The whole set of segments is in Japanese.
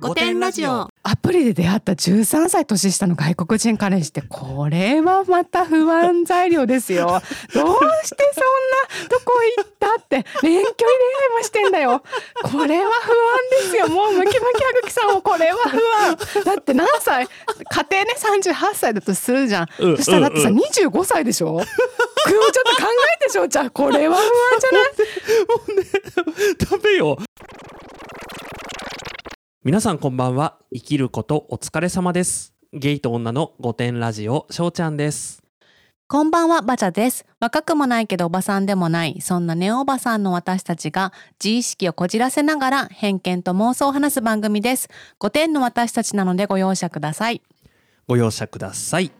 五点ラジオアプリで出会った13歳年下の外国人彼氏ってこれはまた不安材料ですよ。どうしてそんなとこ行ったって遠距離恋愛もしてんだよ。これは不安ですよ。もうムキムキはぐきさんもこれは不安。だって何歳？家庭ね38歳だとするじゃん。うんそしたらだってさうんうん25歳でしょ？ちょっと考えてしょじゃあこれは不安じゃない？ダメよ皆さんこんばんは。生きることお疲れ様です。ゲイと女の御殿ラジオしょうちゃんです。こんばんはバチャです。若くもないけどおばさんでもない。そんなネオおばさんの私たちが自意識をこじらせながら偏見と妄想を話す番組です。5点の私たちなのでご容赦ください。ご容赦ください。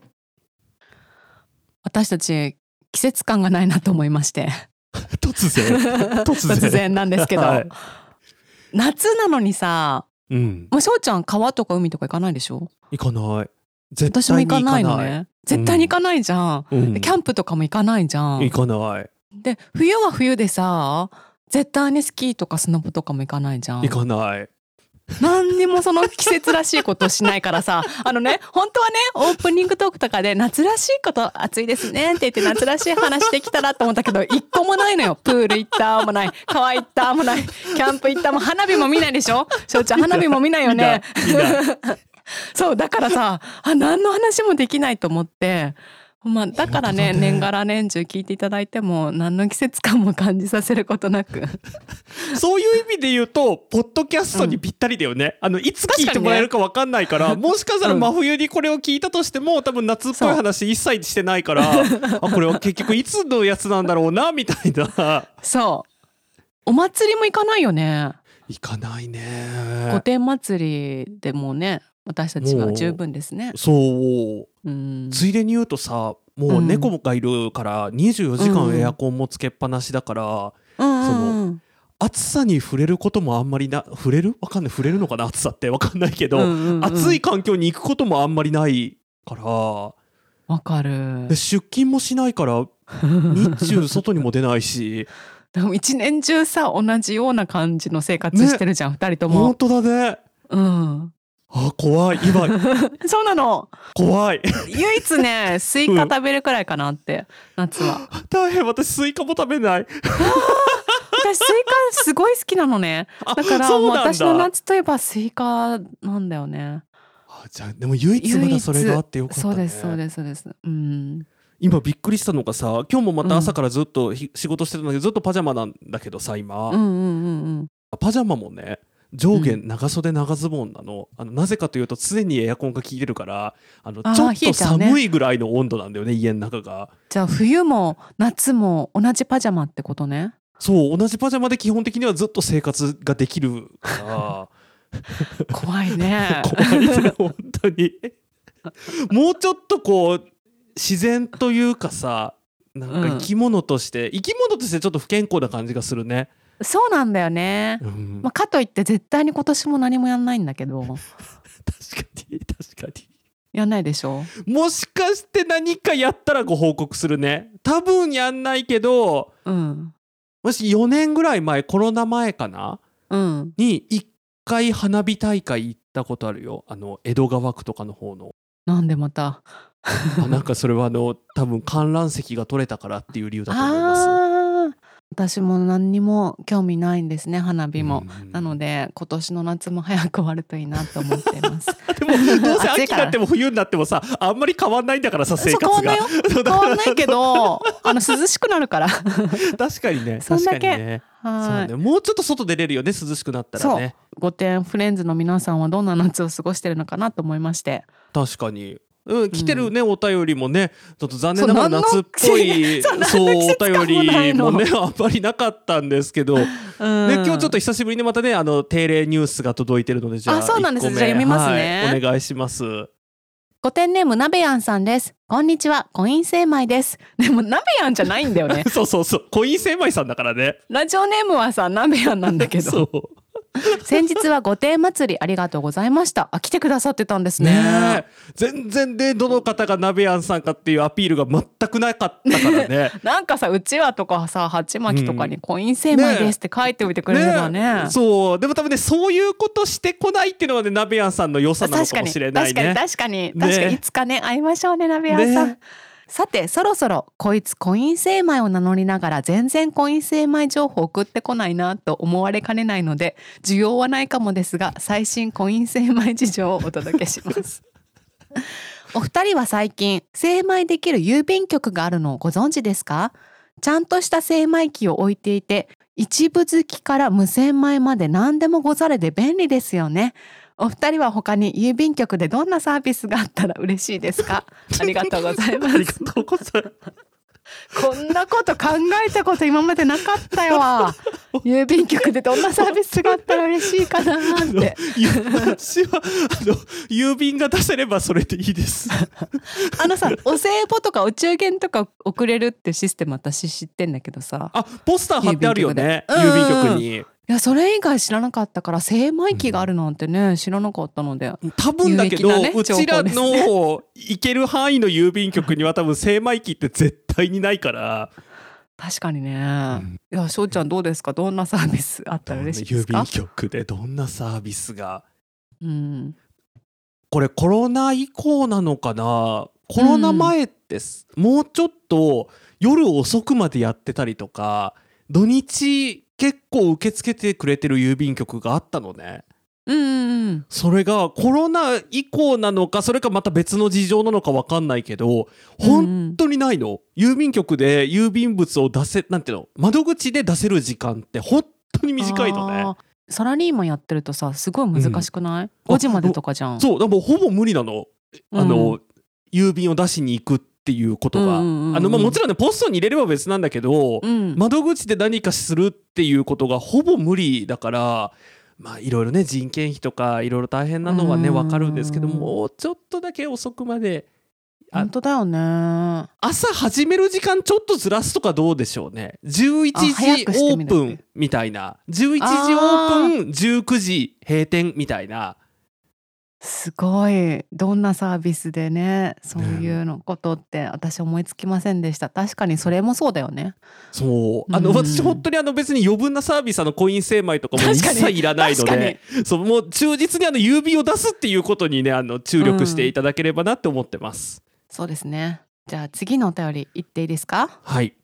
私たち季節感がないなと思いまして。突然。突然。突然なんですけど、はい。夏なのにさうん。もうしょうちゃん川とか海とか行かないでしょ？行かない。絶私も行かないのね。絶対に行かないじゃん、うん。でキャンプとかも行かないじゃん。行かない。で冬は冬でさ絶対にスキーとかスノボとかも行かないじゃん。行かない何にもその季節らしいことをしないからさ。あのね本当はねオープニングトークとかで夏らしいこと暑いですねって言って夏らしい話できたらと思ったけど一個もないのよ。プール行ったもない。川行ったもない。キャンプ行ったも花火も見ないでしょ？しょうちゃん花火も見ないよね。そうだからさあ何の話もできないと思って。まあ、だからねね年がら年中聞いていただいても何の季節感も感じさせることなく。そういう意味で言うとポッドキャストにぴったりだよね、あのいつ聞いてもらえるかわかんないからもしかしたらうん。真冬にこれを聞いたとしても多分夏っぽい話一切してないからあこれは結局いつのやつなんだろうなみたいな。そう。お祭りも行かないよね。行かない御ね殿祭りでもね私たちは十分ですね。そう。うん、ついでに言うとさもう猫がいるから24時間エアコンもつけっぱなしだから、うんそうんうん。暑さに触れることもあんまりな触れる？わかんない。触れるのかな？暑さって。わかんないけど、うんうんうん。暑い環境に行くこともあんまりないから。わかる。で。出勤もしないから日中外にも出ないし。でも一年中さ同じような感じの生活してるじゃん、二人とも。本当だね。うん。あ怖い今 そうなの。怖い唯一ねスイカ食べるくらいかなって、夏は。大変私スイカも食べない 私スイカすごい好きなのね。あだから私の夏といえばスイカなんだよね。あじゃあでも唯一まだそれがあってよかったねそうですそうですそうです。うん。今びっくりしたのがさ今日もまた朝からずっとひ仕事してたんだけどずっとパジャマなんだけどさ今、うんうんうんうん。パジャマもね上下長袖長ズボンなの,、あのなぜかというと常にエアコンが効いてるからあのちょっと寒いぐらいの温度なんだよね家の中が。じゃあ冬も夏も同じパジャマってことね。そう同じパジャマで基本的にはずっと生活ができるから。怖いね。怖いね本当に。もうちょっとこう自然というかさなんか生き物として、生き物としてちょっと不健康な感じがするね、そうなんだよね。うん。まあ、かといって絶対に今年も何もやんないんだけど。確かに確かに。やんないでしょ？もしかして何かやったらご報告するね。多分やんないけどうん。もし4年ぐらい前コロナ前かな？うん。に1回花火大会行ったことあるよ。あの江戸川区とかの方の。なんでまた？あなんかそれはあの多分観覧席が取れたからっていう理由だと思います 私も何にも興味ないんですね花火も、うんなので今年の夏も早く終わるといいなと思っています。でもどうせ秋になっても冬になってもさあんまり変わんないんだからさ生活が。変わんない。よ変わんないけど あの涼しくなるから。確かにね。確 そんだけね。はい。ね。もうちょっと外出れるよね涼しくなったらね。御殿フレンズの皆さんはどんな夏を過ごしてるのかなと思いまして。確かに。うん、来てるね、お便りもね。ちょっと残念ながら夏っぽい そうお便りもね あんまりなかったんですけど、ね、うん。今日ちょっと久しぶりにまたねあの定例ニュースが届いてるのでじゃああそうなんです。じゃあ読みますね。はいお願いします。御殿ネームなべやんさんです。こんにちは。コイン精米です。でもなべやんじゃないんだよね。そうそうそう。コイン精米さんだからね。ラジオネームはさなべやんなんだけど先日は御殿祭りありがとうございました。あ来てくださってたんですね。ねえ。全然でどの方が鍋やんさんかっていうアピールが全くなかったからね。なんかさうちわとかさ鉢巻きとかにコイン精米ですって書いておいてくれればね,、そう。でも多分ねそういうことしてこないっていうのがね鍋やんさんの良さなの確かもしれないね。確かに確かに確かに。いつかね会いましょうね鍋屋さん、ねさてそろそろこいつコイン精米を名乗りながら全然コイン精米情報送ってこないなと思われかねないので需要はないかもですが最新コイン精米事情をお届けします。お二人は最近精米できる郵便局があるのをご存知ですか？ちゃんとした精米機を置いていて一部付きから無洗米まで何でもござれで便利ですよねお二人は他に郵便局でどんなサービスがあったら嬉しいですか？ありがとうございます。こんなこと考えたこと今までなかったよ。郵便局でどんなサービスがあったら嬉しいかなって。ゆ 私はあの郵便が出せればそれでいいです。あのさお歳暮とかお中元とか送れるってシステム私知ってんだけどさ。あポスター貼ってあるよね。郵郵便局にいやそれ以外知らなかったから精米機があるなんてね、知らなかったので多分だけど、ねうちらの行ける範囲の郵便局には多分精米機って絶対にないから。確かにね、ん。いや翔ちゃんどうですか？どんなサービスあったら嬉しいですか？郵便局でどんなサービスが。うん。これコロナ以降なのかな？コロナ前です、もうちょっと夜遅くまでやってたりとか土日結構受け付けてくれてる郵便局があったのね。うんうんうん。それがコロナ以降なのかそれかまた別の事情なのか分かんないけど本当にないの、郵便局で郵便物を出せなんていうの？窓口で出せる時間って本当に短いのね。サラリーマンやってるとさすごい難しくない、ん。5時までとかじゃん。そうだからもうほぼ無理なの、あの郵便を出しに行くっていうことが、あのまあもちろんねポストに入れれば別なんだけど、うん、窓口で何かするっていうことがほぼ無理だからまあいろいろね人件費とかいろいろ大変なのはねうん。分かるんですけどもうちょっとだけ遅くまであ本当だよね。朝始める時間ちょっとずらすとかどうでしょうね。11あ早時オープンみたいな。11時オープン19時閉店みたいなすごい。どんなサービスでねそういうのことって私思いつきませんでした。確かにそれもそうだよね。そう。あのうん私本当にあの別に余分なサービスあのコイン精米とかも一確かに。切いらないのでそうもう忠実にあの郵便を出すっていうことにねあの注力してうん。いただければなって思ってます、そうですね。じゃあ次のお便り言っていいですか？はい。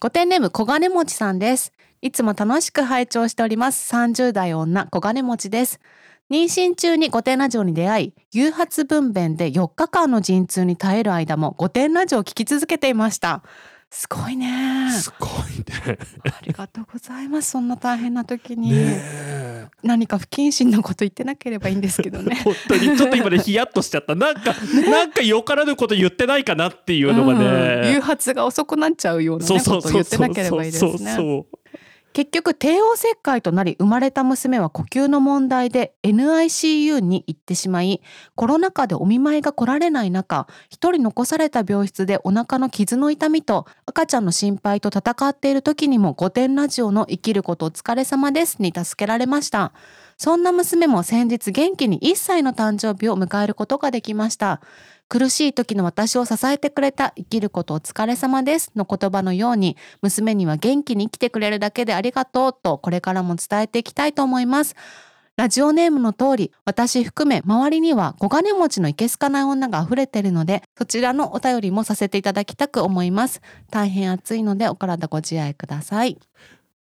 ごてんネーム小金持ちさんです。いつも楽しく拝聴しております。30代女小金持ちです妊娠中に御殿ラジオに出会い誘発分娩で4日間の陣痛に耐える間も御殿ラジオを聞き続けていました。すごいね。すごいね。ありがとうございます。そんな大変な時に、何か不謹慎なこと言ってなければいいんですけどね。本当にちょっと今ねヒヤッとしちゃった。なんか、なんかよからぬこと言ってないかなっていうのがうん。誘ね、発が遅くなっちゃうような、ね、そうそうことをそう。そう言ってなければいいですそうねそう結局帝王切開となり生まれた娘は呼吸の問題で NICU に行ってしまいコロナ禍でお見舞いが来られない中一人残された病室でお腹の傷の痛みと赤ちゃんの心配と戦っている時にも御殿ラジオの生きることお疲れ様ですに助けられました。そんな娘も先日元気に1歳の誕生日を迎えることができました。苦しい時の私を支えてくれた生きることお疲れ様ですの言葉のように娘には元気に生きてくれるだけでありがとうとこれからも伝えていきたいと思います。ラジオネームの通り私含め周りには小金持ちのいけすかない女が溢れているのでそちらのお便りもさせていただきたく思います。大変暑いのでお体ご自愛ください。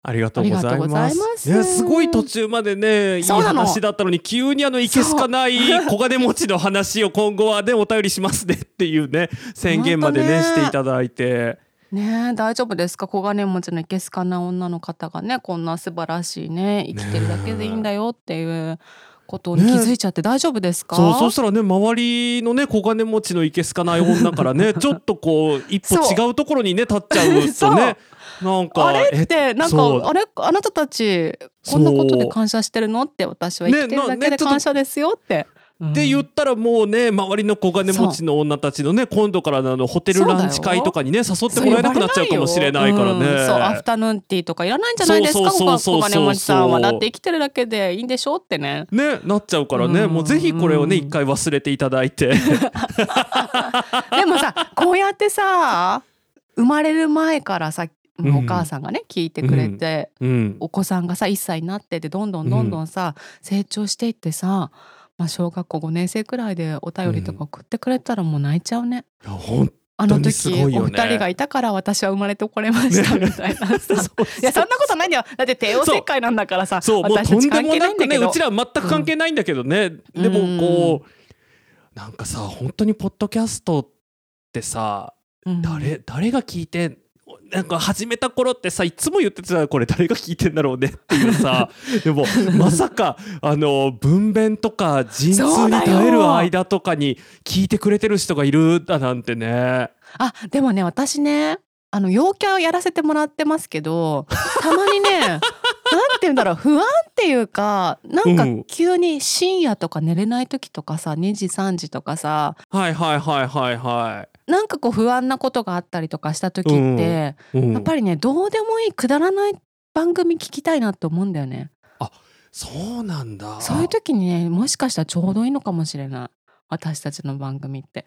ありがとうございます。ます。ねすごい途中までねいい話だったのに急にあのいけすかない 小金持ちの話を今後はねお便りしますねっていうね宣言までねねしていただいて。ね。え大丈夫ですか？小金持ちのいけすかない女の方がねこんな素晴らしいね生きてるだけでいいんだよっていうことに気づいちゃって大丈夫ですか、そうそしたらね周りのね小金持ちのいけすかない女からね ちょっとこう一歩違うところにね立っちゃうとね なんかあれっえてなんかあれ？あなたたちこんなことで感謝してるの？って私は生きてるだけで感謝ですよって。って言ったらもうね周りの小金持ちの女たちのね今度からのあのホテルランチ会とかにね誘ってもらえなくなっちゃうかもしれないからね。うんそうアフタヌーンティーとかいらないんじゃないですか？小金持ちさんはだって生きてるだけでいいんでしょってねねなっちゃうからね、うん。もうぜひこれをねうん一回忘れていただいて。でもさこうやってさ生まれる前からさうんお母さんがね聞いてくれて、うん。お子さんがさ1歳になっててどんどんどんどんさ、成長していってさ、まあ、小学校5年生くらいでお便りとか送ってくれたらもう泣いちゃうね。いやほんあの時、お二人がいたから私は生まれてこれましたみたいなさ、いやそんなことないんだよ。だって帝王切開なんだからさそうもうとんねうちらは全く関係ないんだけどね、でもこうなんかさ本当にポッドキャストってさうん。誰誰が聞いてなんか始めた頃ってさいつも言ってたこれ誰が聞いてんだろうねっていうさ でもまさかあの分娩とか陣痛に耐える間とかに聞いてくれてる人がいるだなんてね。あでもね私ねあの陽キャやらせてもらってますけど たまにねなんて言うんだろう不安っていうかなんかうん。急に深夜とか寝れない時とかさ2時3時とかさはいはいはいはいはなんかこう不安なことがあったりとかした時って、い、うん。やっぱりねどうでもいいくだらない番組聞きたいなって思うんだよね。そうなんだ。そういう時にねもしかしたらちょうどいいのかもしれない。私たちの番組って。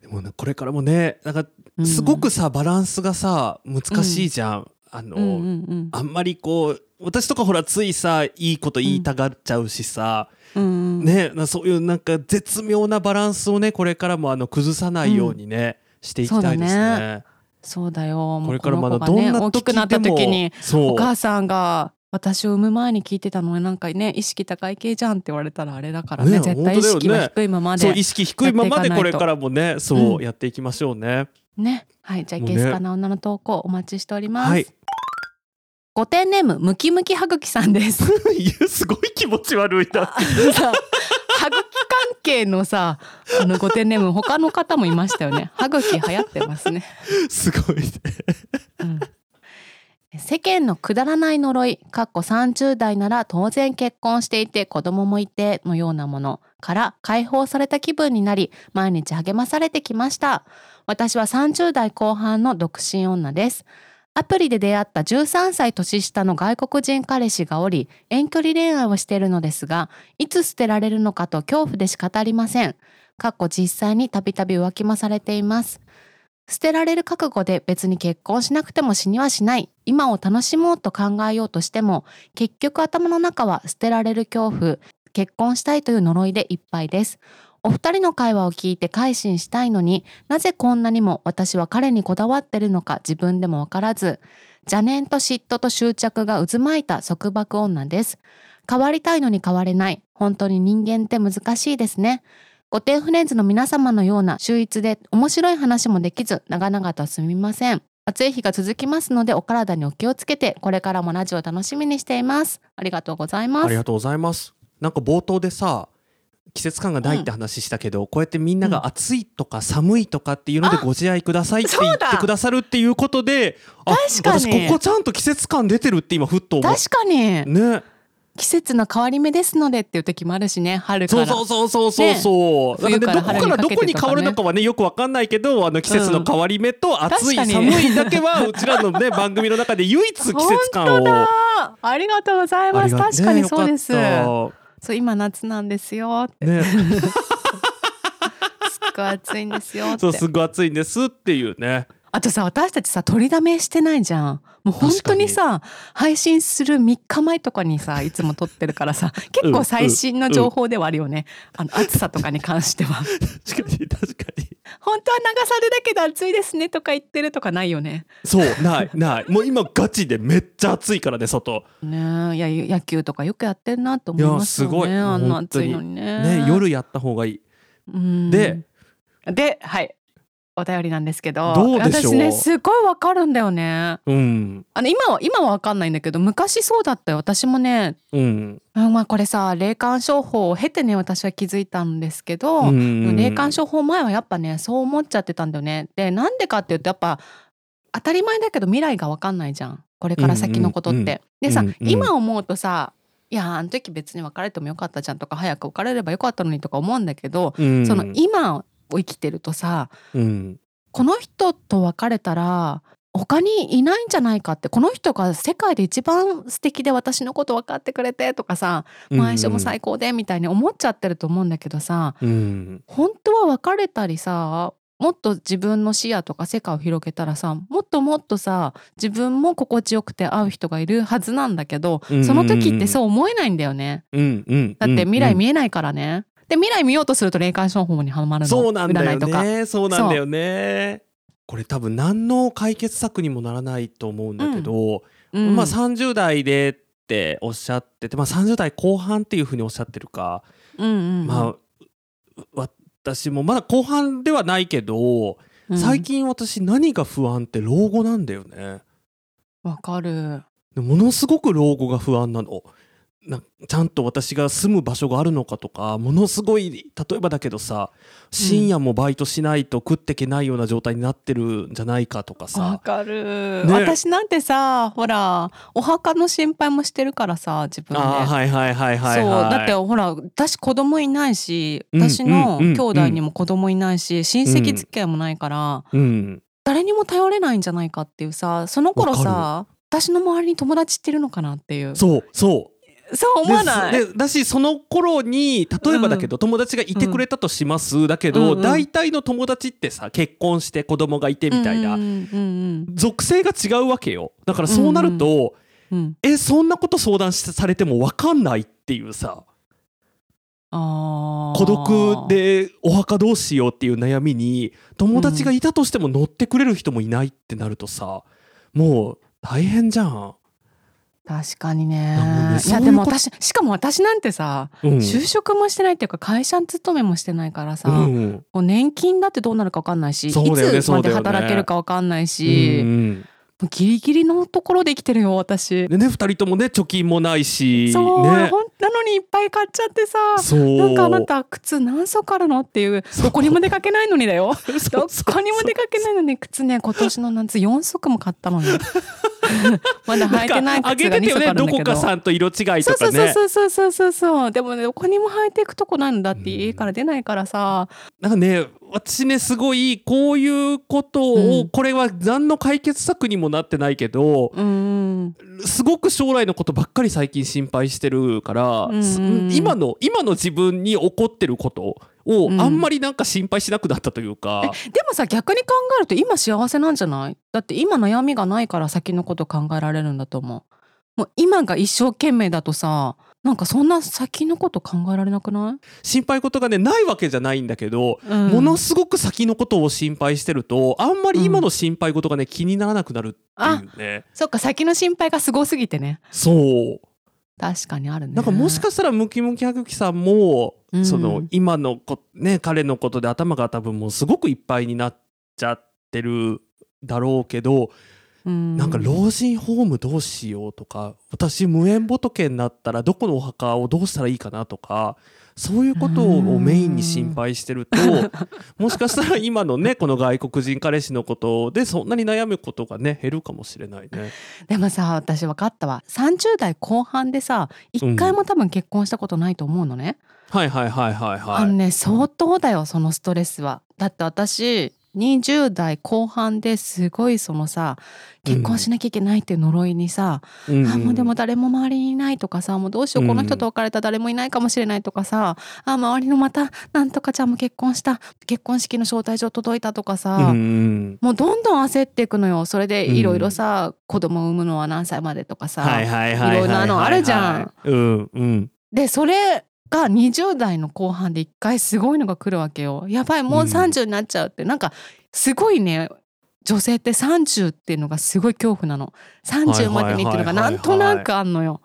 でもねこれからもねなんかうん。すごくさ、バランスがさ難しいじゃん、あの、うんうんうん。あんまりこう私とかほらついさいいこと言いたがっちゃうしさ、うんうんねなそういうなんか絶妙なバランスをねこれからもあの崩さないようにね、していきたいですそうだね。そうだよ。これからもあのこの子がねどんな大きくなった時にお母さんが私を産む前に聞いてたのになんかね意識高い系じゃんって言われたらあれだからね。ね絶対意識は低いままで、そう意識低いままでこれからもねそううん。やっていきましょうね。ねはいじゃあゲスカな女の投稿お待ちしております、はい。ご点ネームムキムキはぐきさんです いやすごい気持ち悪いな。あのさ歯茎関係のさあのご点ネーム他の方もいましたよね 歯茎流行ってますねすごいね。うん世間のくだらない呪い、かっこ30代なら当然結婚していて子供もいてのようなものから解放された気分になり毎日励まされてきました。私は30代後半の独身女です。アプリで出会った13歳年下の外国人彼氏がおり遠距離恋愛をしているのですがいつ捨てられるのかと恐怖で仕方ありません。かっこ実際にたびたび浮気もされています。捨てられる覚悟で別に結婚しなくても死にはしない今を楽しもうと考えようとしても結局頭の中は捨てられる恐怖結婚したいという呪いでいっぱいですお二人の会話を聞いて改心したいのになぜこんなにも私は彼にこだわってるのか自分でもわからず邪念と嫉妬と執着が渦巻いた束縛女です変わりたいのに変われない本当に人間って難しいですね御殿フレンズの皆様のような秀逸で面白い話もできず長々とすみません。暑い日が続きますのでお体にお気をつけてこれからもラジオ楽しみにしています。ありがとうございます。ありがとうございます。なんか冒頭でさ季節感がないって話したけど、こうやってみんなが暑いとか寒いとかっていうのでご自愛くださいって言ってくださるっていうことであ確かに。私ここちゃんと季節感出てるって今ふっと思っ確かに。ね。季節の変わり目ですのでっていう時もあるしね春から。そうそうそうそうそうそう、ね。だからねどこからどこに変わるの冬かはねよくわかんないけどあの季節の変わり目と暑い、確かに。寒いだけはうちらのね 番組の中で唯一季節感を。本当だ。ありがとうございます。確かにそうです。そう今夏なんですよって。ね すっごい暑いんですよって。そうすごい暑いんですっていうねあとさ私たちさ取りだめしてないじゃん。もう本当にさ配信する3日前とかにさいつも撮ってるからさ 結構最新の情報ではあるよね、あの暑さとかに関しては。確かに確かに。本当は長袖だけど暑いですねとか言ってるとかないよね。そうない ない。もう今ガチでめっちゃ暑いからね外。ねえいや野球とかよくやってんなと思いますよね。すごい。あんな暑いのにね。ね夜やった方がいい。うん。でではいお便りなんですけど私ねすごいわかるんだよね。うん。あの今は今はわかんないんだけど昔そうだったよ。私もねうん。あまあこれさ霊感商法を経てね私は気づいたんですけど、うん霊感商法前はやっぱねそう思っちゃってたんだよね。でなんでかっていうとやっぱ当たり前だけど未来が分かんないじゃん。これから先のことって。でさ、今思うとさいやあの時別に別れてもよかったじゃんとか早く別れればよかったのにとか思うんだけど、うん。その今を生きてるとさうん。この人と別れたら他にいないんじゃないかってこの人が世界で一番素敵で私のこと分かってくれてとかさ毎週も最高でみたいに思っちゃってると思うんだけどさうん。本当は別れたりさもっと自分の視野とか世界を広げたらさもっともっとさ自分も心地よくて会う人がいるはずなんだけどうんその時ってそう思えないんだよね。だって未来うん見えないからね。で未来見ようとすると霊感商法にはまるのそうなんだよ。ねそうなんだよねこれ多分何の解決策にもならないと思うんだけど、うんまあ30代でっておっしゃってて、まあ、30代後半っていうふうにおっしゃってるか、うんうんうんまあ私もまだ後半ではないけど、うん最近私何が不安って老後なんだよね。わかる。でものすごく老後が不安なの。なちゃんと私が住む場所があるのかとかものすごい例えばだけどさ深夜もバイトしないと食っていけないような状態になってるんじゃないかとかわさかる、ね。私なんてさほらお墓の心配もしてるからさ自分で。あーはいはいはいはいそうはいだってほら私子供いないしうん私のうんうん兄弟にも子供いないし親戚付き合いもないからうん。誰にも頼れないんじゃないかっていうさその頃わさ私の周りに友達っているのかなっていう。そうそうそう思わない？だしその頃に例えばだけど、友達がいてくれたとします、だけど、うんうん。大体の友達ってさ結婚して子供がいてみたいな、うんうん属性が違うわけよ。だからそうなると、うんうんえそんなこと相談しされても分かんないっていうさ孤独でお墓どうしようっていう悩みに友達がいたとしても乗ってくれる人もいないってなるとさもう大変じゃん。確かにね。いやでも私しかも私なんてさ、うん。就職もしてないっていうか会社勤めもしてないからさ、うんもう年金だってどうなるか分かんないし、いつまで働けるか分かんないし、ギリギリのところで生きてるよ私。でね2人ともね貯金もないしそう、ね。ほんなのにいっぱい買っちゃってさそう。なんかあなた靴何足あるのっていうそう。どこにも出かけないのにだよ。そうそうどこにも出かけないのに靴ね今年の夏4足も買ったのに。まだ履いてないあ靴が2げてたよね足あるんだけど。どこかさんと色違いそうそうとかねそうそうそうそうそう。でもねどこにも履いていくとこないんだって家から出ないからさ、なんかね私ねすごいこういうことを、うんこれは何の解決策にもなってないけどうん。すごく将来のことばっかり最近心配してるから、うん。す今の今の自分に起こってることをうん。あんまりなんか心配しなくなったというか、えでもさ逆に考えると今幸せなんじゃない？だって今悩みがないから先のこと考えられるんだと思う。もう今が一生懸命だとさなんかそんな先のこと考えられなくな心配事がねないわけじゃないんだけど、い、うん。ものすごく先のことを心配してるとあんまり今の心配事がね気にならなくなるっていうね、そっか先の心配がすごすぎてね。そう。確かにあるね。なんかもしかしたらムキムキはぐきさんも、うん。その今のこね彼のことで頭が多分もうすごくいっぱいになっちゃってるだろうけど、うんなんか老人ホームどうしようとか私無縁仏になったらどこのお墓をどうしたらいいかなとかそういうことをメインに心配してると もしかしたら今のねこの外国人彼氏のことでそんなに悩むことがね減るかもしれないね。でもさ私分かったわ。30代後半でさ一回も多分結婚したことないと思うのね、はいはいはいはいはい。あのね相当だよそのストレスは。だって私20代後半ですごいそのさ結婚しなきゃいけないっていう呪いにさ、うん。あもうでも誰も周りにいないとかさもうどうしよううんこの人と別れたら誰もいないかもしれないとかさ、あ周りのまたなんとかちゃんも結婚した結婚式の招待状届いたとかさ、うんうんもうどんどん焦っていくのよ。それでいろいろさ、子供を産むのは何歳までとかさ、はいはいはいはいはいい。ろんなのあるじゃん。うんうん。でそれが20代の後半で一回すごいのが来るわけよ。やばいもううん30になっちゃうって、なんかすごいね。女性って30っていうのがすごい恐怖なの。30までにっていうのがなんとなくあんのよ。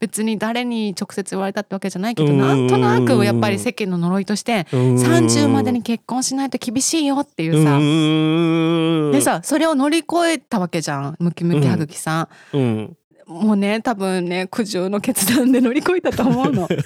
別に誰に直接言われたってわけじゃないけどうんなんとなくやっぱり世間の呪いとして30までに結婚しないと厳しいよっていうさ。うんで、さそれを乗り越えたわけじゃん。ムキムキはぐきさん、うん、もうね多分ね苦渋の決断で乗り越えたと思うの。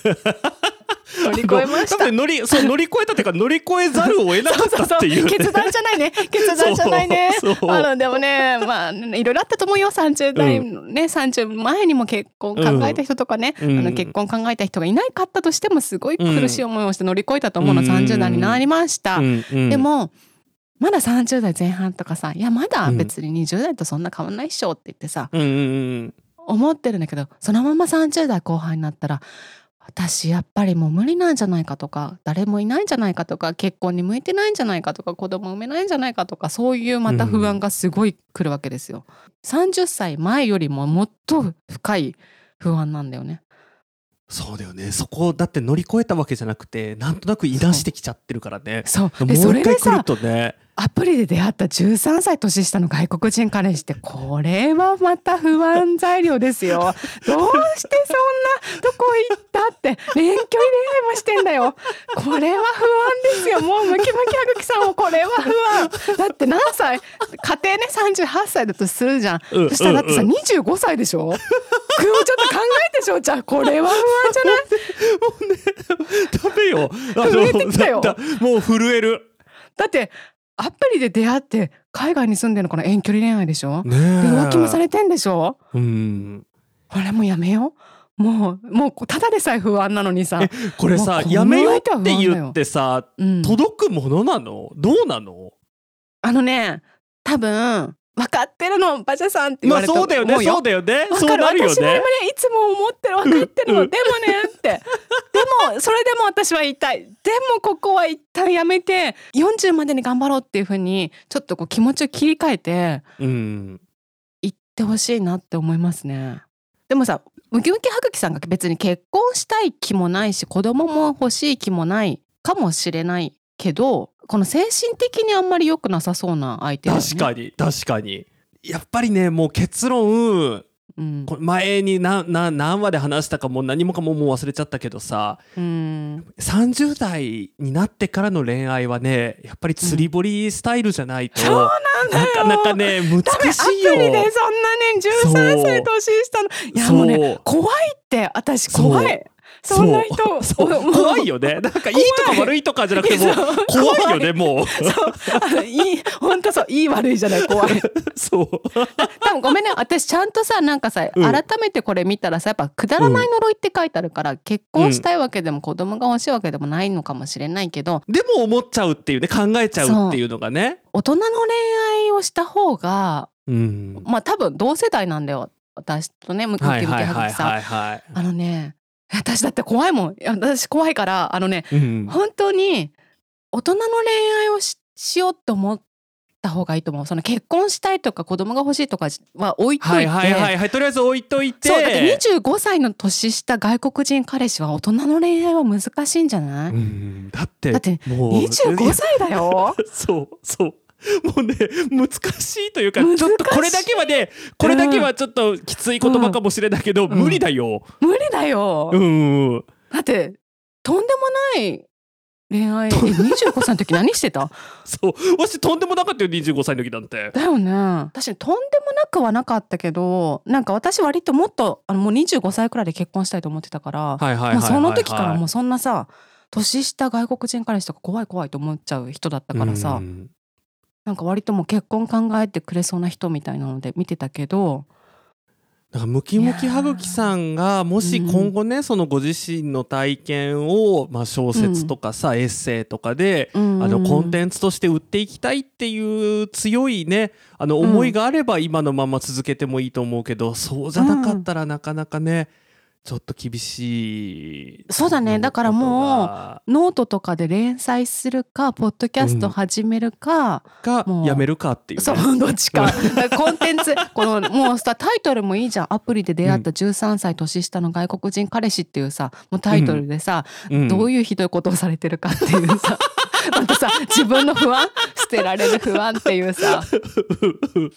乗り越えました。乗り そう乗り越えたっていうか乗り越えざるを得なかったっていう,、ね、決断じゃないね。決断じゃないね。そうそうあのでもねまあいろいろあったと思うよ。30代のね、30前にも結婚考えた人とかね、うん。あの結婚考えた人がいないかったとしてもすごい苦しい思いをして乗り越えたと思うの、30代になりました、うん。うん。でもまだ30代前半とかさいやまだ別に20代とそんな変わんないっしょって言ってさ、うんうんうん思ってるんだけどそのまま30代後半になったら私やっぱりもう無理なんじゃないかとか誰もいないんじゃないかとか結婚に向いてないんじゃないかとか子供産めないんじゃないかとかそういうまた不安がすごい来るわけですよ。30歳前よりももっと深い不安なんだよね。そうだよね。そこだって乗り越えたわけじゃなくてなんとなくいなしてきちゃってるからね。そう。もうでそれで一回来るさとねアプリで出会った13歳年下の外国人彼氏ってこれはまた不安材料ですよ。どうしてそんなとこ行ったって遠距離恋愛もしてんだよ。これは不安ですよ。もうムキムキはぐきさんもこれは不安。だって何歳？家庭ね38歳だとするじゃん。うんそしたらだってさうん25歳でしょ？これをちょっと考えてしょじゃあこれは不安じゃない？ダメよあ震えてきたよだもう震えるだってアプリで出会って海外に住んでるのかな遠距離恋愛でしょ？ね浮気もされてんでしょ？うん。これもうやめよう？もうもうただでさえ不安なのにさ。え、これさやめようって言ってさうん、届くものなの？どうなの？あのね多分分かってるのバジャさんって言まあわれたそうだよね思そうだよね。わかる。そうなるよ私もねねいつも思ってる分かってるの、うん。でもねって。でもそれでも私は言いたい。でもここは一旦やめて40までに頑張ろうっていうふうにちょっとこう気持ちを切り替えて言ってほしいなって思いますね。でもさムキムキはぐきさんが別に結婚したい気もないし子供も欲しい気もないかもしれないけどこの精神的にあんまり良くなさそうな相手ね。確かに確かに。やっぱりねもう結論うん。これ前に何何何話で話したかもう何もかももう忘れちゃったけどさうん。30代になってからの恋愛はねやっぱり釣り堀スタイルじゃないと、そうなかなかね難しいよ。プリでそんなね13歳年下の。いやもうね怖いって私怖いそんな人 怖いよね。なんかいいとか悪いとかじゃなくて も怖いよねもう。そう。いい本当そういい悪いじゃない怖い。そう。多分ごめんね私ちゃんとさなんかさ、うん。改めてこれ見たらさやっぱくだらない呪いって書いてあるから、結婚したいわけでも子供が欲しいわけでもないのかもしれないけどでも思っちゃうっていうね考えちゃうっていうのがね。大人の恋愛をした方がうん。まあ多分同世代なんだよ。私とねムキムキムキはいはいはいはぐきさんあのね私だって怖いもん。私怖いからあのねうん本当に大人の恋愛をししようと思った方がいいと思う。その結婚したいとか子供が欲しいとかは置いといて、はいはいはいはい。とりあえず置いといて。そうだって25歳の年下外国人彼氏は大人の恋愛は難しいんじゃない、うん。だってだってもう。25歳だよ。そうそうもうね難しいというかちょっとこれだけはねこれだけはちょっときつい言葉かもしれないけど、ん。無理だよ。無理だよ、うん、だってとんでもない恋愛。え25歳の時何してた？そう。私とんでもなかったよ25歳の時なんて。だよね。私とんでもなくはなかったけどなんか私割ともっとあのもう25歳くらいで結婚したいと思ってたから、その時からもううそんなさ年下外国人彼氏とか怖い怖いと思っちゃう人だったからさ、んなんか割ともう結婚考えてくれそうな人みたいなので見てたけどだからムキムキはぐきさんがもし今後ね、そのご自身の体験を、まあ、小説とかさ、エッセイとかで、ああのコンテンツとして売っていきたいっていう強いねあの思いがあれば今のまま続けてもいいと思うけど、そうじゃなかったらなかなかねちょっと厳しいそうだね。だからもうノートとかで連載するかポッドキャスト始めるか、かもうやめるかっていう、ね、そう どっちか。コンテンツこのもうさタイトルもいいじゃん。アプリで出会った13歳年下の外国人彼氏っていうさもうタイトルでさ、うん。どういうひどいことをされてるかっていうさ。またさ自分の不安捨てられる不安っていうさ。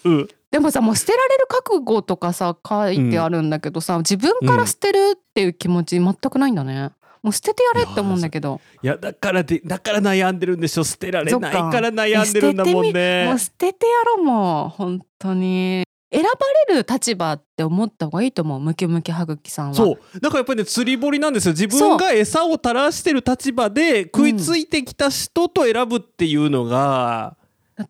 うんでもさもう捨てられる覚悟とかさ書いてあるんだけどさ、自分から捨てるっていう気持ち全くないんだね。もう捨ててやれって思うんだけど。いやだからでだから悩んでるんでしょ。捨てられない。か。から悩んでるんだもんもねう捨ててやろうもう本当に。選ばれる立場って思った方がいいと思うムキムキはぐきさんは。そう。だからやっぱりね釣り堀なんですよ。自分が餌を垂らしてる立場で食いついてきた人と選ぶっていうのが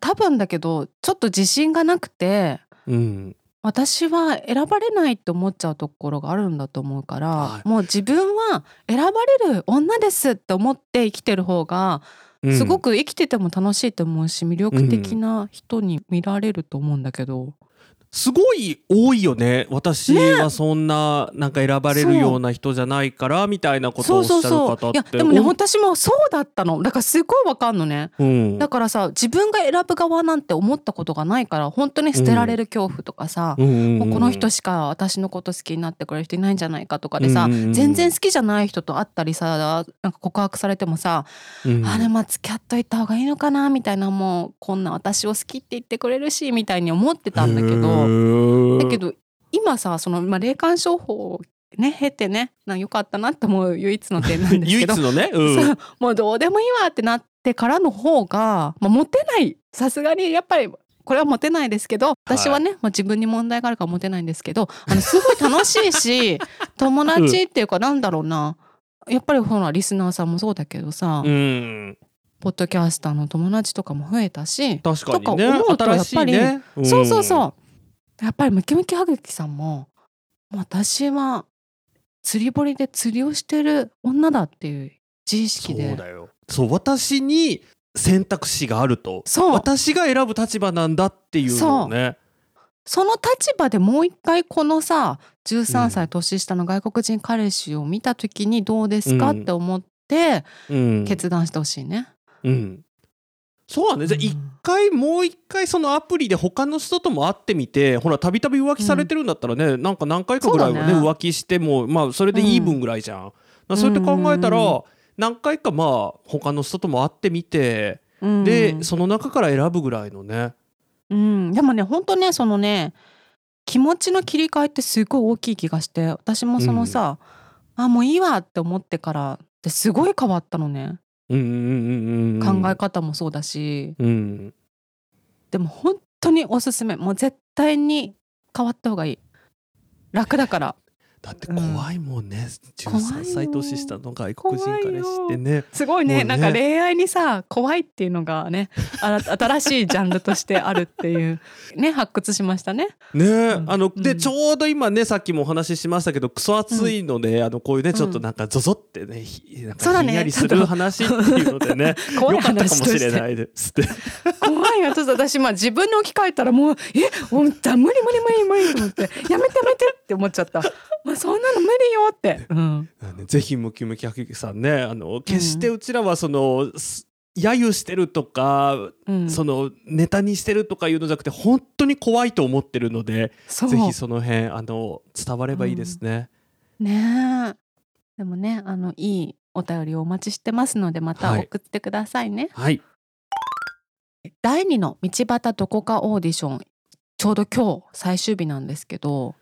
多分だけどちょっと自信がなくてうん。私は選ばれないって思っちゃうところがあるんだと思うから、はい。もう自分は選ばれる女ですって思って生きてる方がうん。すごく生きてても楽しいと思うし魅力的な人に見られると思うんだけど、すごい多いよね。私はそんななんか選ばれるような人じゃないからみたいなことをおっしゃる方っていやでもねお私もそうだったの。だからすごいわかんのね。うん。だからさ自分が選ぶ側なんて思ったことがないから本当に捨てられる恐怖とかさ、うん。もうこの人しか私のこと好きになってくれる人いないんじゃないかとかでさ、うん全然好きじゃない人と会ったりさなんか告白されてもさ、うん。あれまあ付き合っといた方がいいのかなみたいなもうこんな私を好きって言ってくれるしみたいに思ってたんだけどだけど今さその、まあ、霊感商法をね経てねなんよかったなって思う唯一の点なんです唯けど 一のね、うん。もうどうでもいいわってなってからの方が、まあ、モテない。さすがにやっぱりこれはモテないですけど私はね、まあ、自分に問題があるからモテないんですけどあのすごい楽しいし友達っていうかなんだろうな。やっぱりほらリスナーさんもそうだけどさ、うん。ポッドキャスターの友達とかも増えたし、確かにね。とか思うとやっぱりいね、ん。そうそうそうやっぱりムキムキはぐきさんも私は釣り堀で釣りをしてる女だっていう自意識で。そうだよ。そう私に選択肢があると。そう。私が選ぶ立場なんだっていうのをね。その立場でもう一回このさう13ん歳年下の外国人彼氏を見た時にどうですかうん。って思ってうん。決断してほしいね。うんそうなんね一回もう一回そのアプリで他の人とも会ってみてほらたびたび浮気されてるんだったらね、なんか何回かぐらいはねね。浮気してもまあそれでいい分ぐらいじゃん、だからそうやって考えたら、うんうんうん。何回かまあ他の人とも会ってみて、うん。でその中から選ぶぐらいのね。うん、でもね本当ねそのね気持ちの切り替えってすごい大きい気がして私もそのさ、あもういいわって思ってからってすごい変わったのね、うんうんうんうん考え方もそうだし。うん。でも本当におすすめ。もう絶対に変わった方がいい。楽だからだって怖いもんね、怖いよ13歳年下の外国人彼氏ってね。すごいね。ね。なんか恋愛にさ怖いっていうのがね新しいジャンルとしてあるっていう。ね発掘しましたね。ね。うん。あので、うん。ちょうど今ねさっきもお話ししましたけどクソ暑いので、あのこういうねちょっとなんかゾゾってねひなんかひんやりする話っていうのでね 怖いよかもしれないですって。怖いよ。ちょっと私まあ自分に置き換えたらもうえもうだ無理無理無理無理と思って。やめてやめてって思っちゃった。まあそんなの無理よって。うん。ねぜひムキムキはきさんねあの決してうちらはその、す揶揄してるとか、うん、そのネタにしてるとかいうのじゃなくて本当に怖いと思ってるのでぜひその辺あの伝わればいいですね。ねえでもねあのいいお便りをお待ちしてますのでまたはい送ってくださいね。はい第2の道端どこかオーディションちょうど今日最終日なんですけど、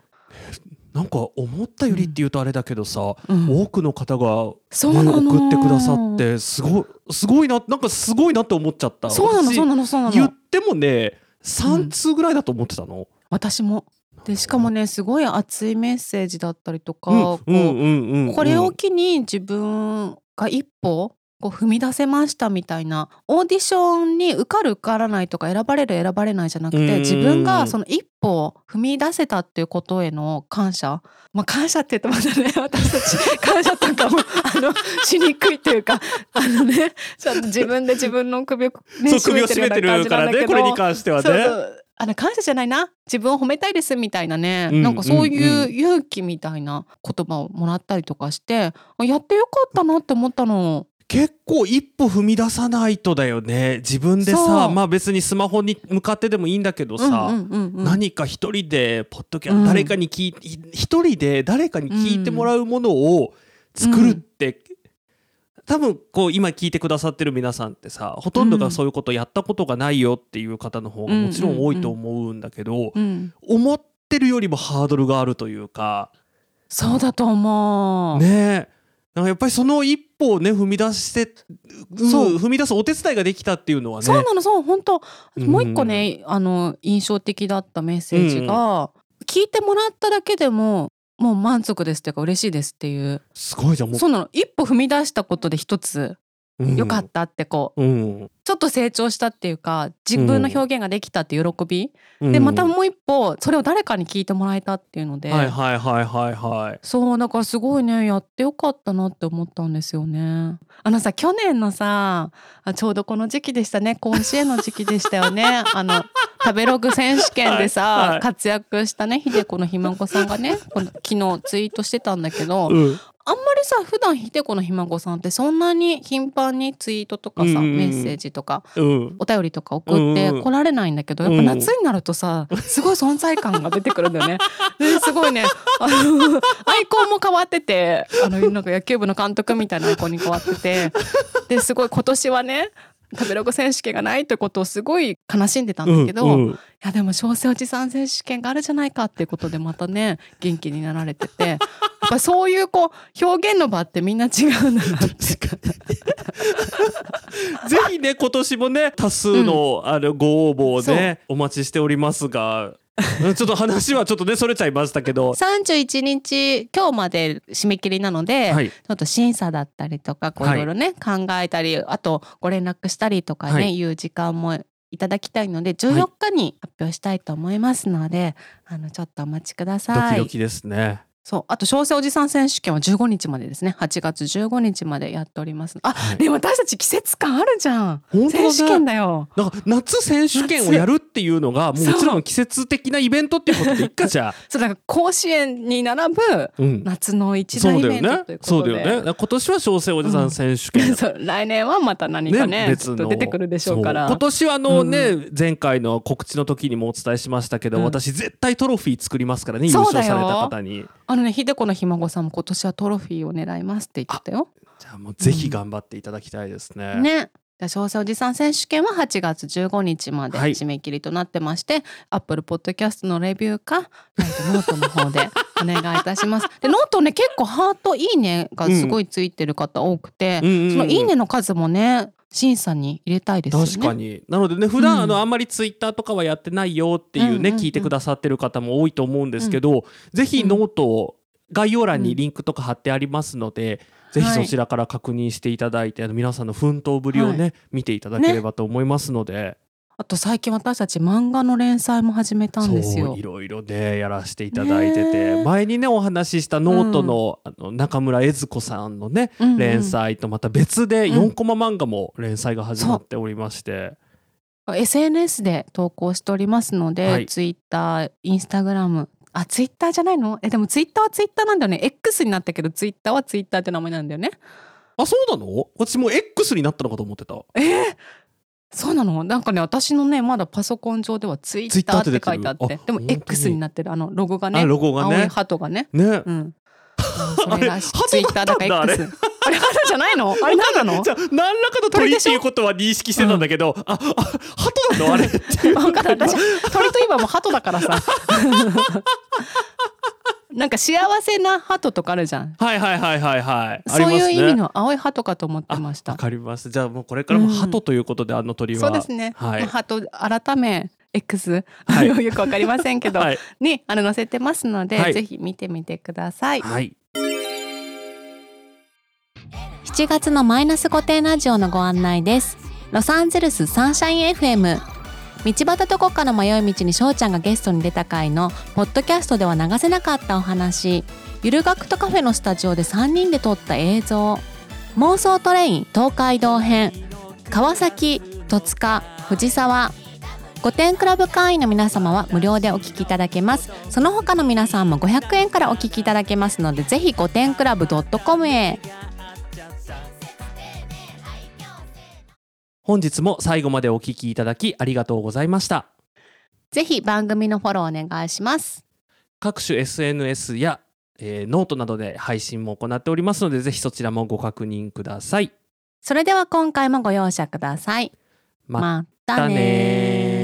なんか思ったよりっていうとあれだけどさ、うん。多くの方がそうなの。送ってくださってすごいすごいななんかすごいなって思っちゃった。私そうなのそうなのそうな言っのてもね3通ぐらいだと思ってたの、私も。でしかもねすごい熱いメッセージだったりとか、これを機に自分が一歩こう踏み出せましたみたいなオーディションに受かる受からないとか選ばれる選ばれないじゃなくて自分がその一歩を踏み出せたっていうことへの感謝。まあ感謝って言ってまたね 私たち感謝とかもあのしにくいというかあのねちょっと自分で自分の首を、ね、首を絞めてるからねこれに関してはね。そうそう。あの感謝じゃないな。自分を褒めたいですみたいなね、うんなんかそういううん勇気みたいな言葉をもらったりとかしてあやってよかったなって思ったの。結構一歩踏み出さないとだよね。自分でさまあ別にスマホに向かってでもいいんだけどさ、うんうんうんうん。何か一人でポッドキャうん。誰かに聞い一人で誰かに聞いてもらうものを作るって、多分こう今聞いてくださってる皆さんってさほとんどがそういうことやったことがないよっていう方の方がもちろん多いと思うんだけど、うん、思ってるよりもハードルがあるというか。そうだと思う。ね。えなんかやっぱりその一歩をね踏み出して、うんそう。踏み出すお手伝いができたっていうのはね。そうなのそう本当。うん。もう一個ね、あの印象的だったメッセージが、聞いてもらっただけでももう満足ですっていうか嬉しいですっていう。すごいじゃんもう。そうなの。一歩踏み出したことで一つうん。良かったってこう、うん。ちょっと成長したっていうか自分の表現ができたっていう喜び、うん。でまたもう一歩それを誰かに聞いてもらえたっていうので、はいはいはいはいはい。そうだからすごいねやってよかったなって思ったんですよね。あのさ去年のさあちょうどこの時期でしたね。甲子園の時期でしたよね。あの食べログ選手権でさ、はいはい。活躍したね秀子のひ孫さんがねこの昨日ツイートしてたんだけど、うんあんまりさ普段秀子のひ孫さんってそんなに頻繁にツイートとかさ、うんうんうん。メッセージとかうん。お便りとか送って来られないんだけど、やっぱ夏になるとさ すごい存在感が出てくるんだよね。ですごいね。あのアイコンも変わっててあのなんか野球部の監督みたいなアイコンに変わっててですごい今年はね食べログ選手権がないってことをすごい悲しんでたんだけど、いうんうん。やでも小生おじさん選手権があるじゃないかっていうことでまたね元気になられてて やっぱそういうこう表現の場ってみんな違うんだなって。ぜひね今年もね多数の,、あのご応募をねお待ちしておりますがうんちょっと話はちょっとねそれちゃいましたけど31日今日まで締め切りなので、はいちょっと審査だったりとかこういはいろいろね、考えたりあとご連絡したりとかね、はいいう時間もいただきたいので14日に発表したいと思いますので、あのちょっとお待ちくだドさい。キドキですね。そう。あと小生おじさん選手権は15日までですね。8月15日までやっております。あ、はい。でも私たち季節感あるじゃん。本当選手権だよ。なんか夏選手権をやるっていうのがもうもちろん季節的なイベントっていうことでいっかじゃ。あ。そうだから甲子園に並ぶうん。夏の一大イベントねという。こそうとで、だよね。だから今年は小生おじさん選手権。そう。来年はまた何かねちょっと出てくるでしょうから。そう。今年はあのね、う前回の告知の時にもお伝えしましたけど、うん。私絶対トロフィー作りますからね優勝された方にあのね秀子のひ孫さんも今年はトロフィーを狙いますって言ってたよ。じゃあもうぜひ頑張っていただきたいですね。ね。じゃあ小生おじさん選手権は8月15日まではい締め切りとなってまして、Apple Podcast のレビューかノートの方でお願いいたします。でノートね結構ハートいいねがすごいついてる方多くて、うんうんうんそのいいねの数もね審査に入れたいですよね。確かに。なのでね普段、うん。あのあんまりツイッターとかはやってないよっていうね、うんうんうん。聞いてくださってる方も多いと思うんですけど、ぜひノートを概要欄にリンクとか貼ってありますので、ぜひそちらから確認していただいて、あの皆さんの奮闘ぶりをね、は見ていただければと思いますので、あと最近私たち漫画の連載も始めたんですよ。い。ろいろねやらせていただいてて、ね前にねお話ししたノートの,、あの中村江津子さんのね、うんうん。連載とまた別でうん。4コマ漫画も連載が始まっておりまして、SNS で投稿しておりますので、はい。ツイッター、インスタグラム、あ、ツイッターじゃないの？え、でもツイッターはツイッターなんだよね。X になったけど、ツイッターはツイッターって名前なんだよね。あそうなの？私もう X になったのかと思ってた。えーそうなの？なんかね、私のね、まだパソコン上ではツイッターって書いてあって、でも X になってる、あの、ロゴがね、あロゴが青いね。鳩がね。ね。うん。それら ツイッターだから X。あれ、鳩じゃないの？あれ何なの？じゃあ何らかの鳥っていうことは認識してたんだけど、ああ鳩なの？あれっていう。鳥といえばもう鳩だからさ なんか幸せな鳩とかあるじゃん。はいはいはいはいはい。そういう意味の青い鳩かと思ってました。わかります。じゃあもうこれからも鳩ということで、あの鳥は。そうですね、はい。まあ鳩改め X、はい。よくわかりませんけど、はい。にあの載せてますので、はい。ぜひ見てみてください。はい。7月のマイナス5点ラジオのご案内です。ロサンゼルスサンシャイン FM 道端どこかの迷い道に翔ちゃんがゲストに出た回のポッドキャストでは流せなかったお話。ゆる学とカフェのスタジオで3人で撮った映像。妄想トレイン東海道編。川崎戸塚。藤沢。5点クラブ会員の皆様は無料でお聞きいただけます。その他の皆さんも500円からお聞きいただけますのでぜひ5点クラブ .com へ。本日も最後までお聞きいただきありがとうございました。ぜひ番組のフォローお願いします各種 SNS や、えーノートなどで配信も行っておりますので、ぜひそちらもご確認ください。それでは今回もご容赦くださいままたね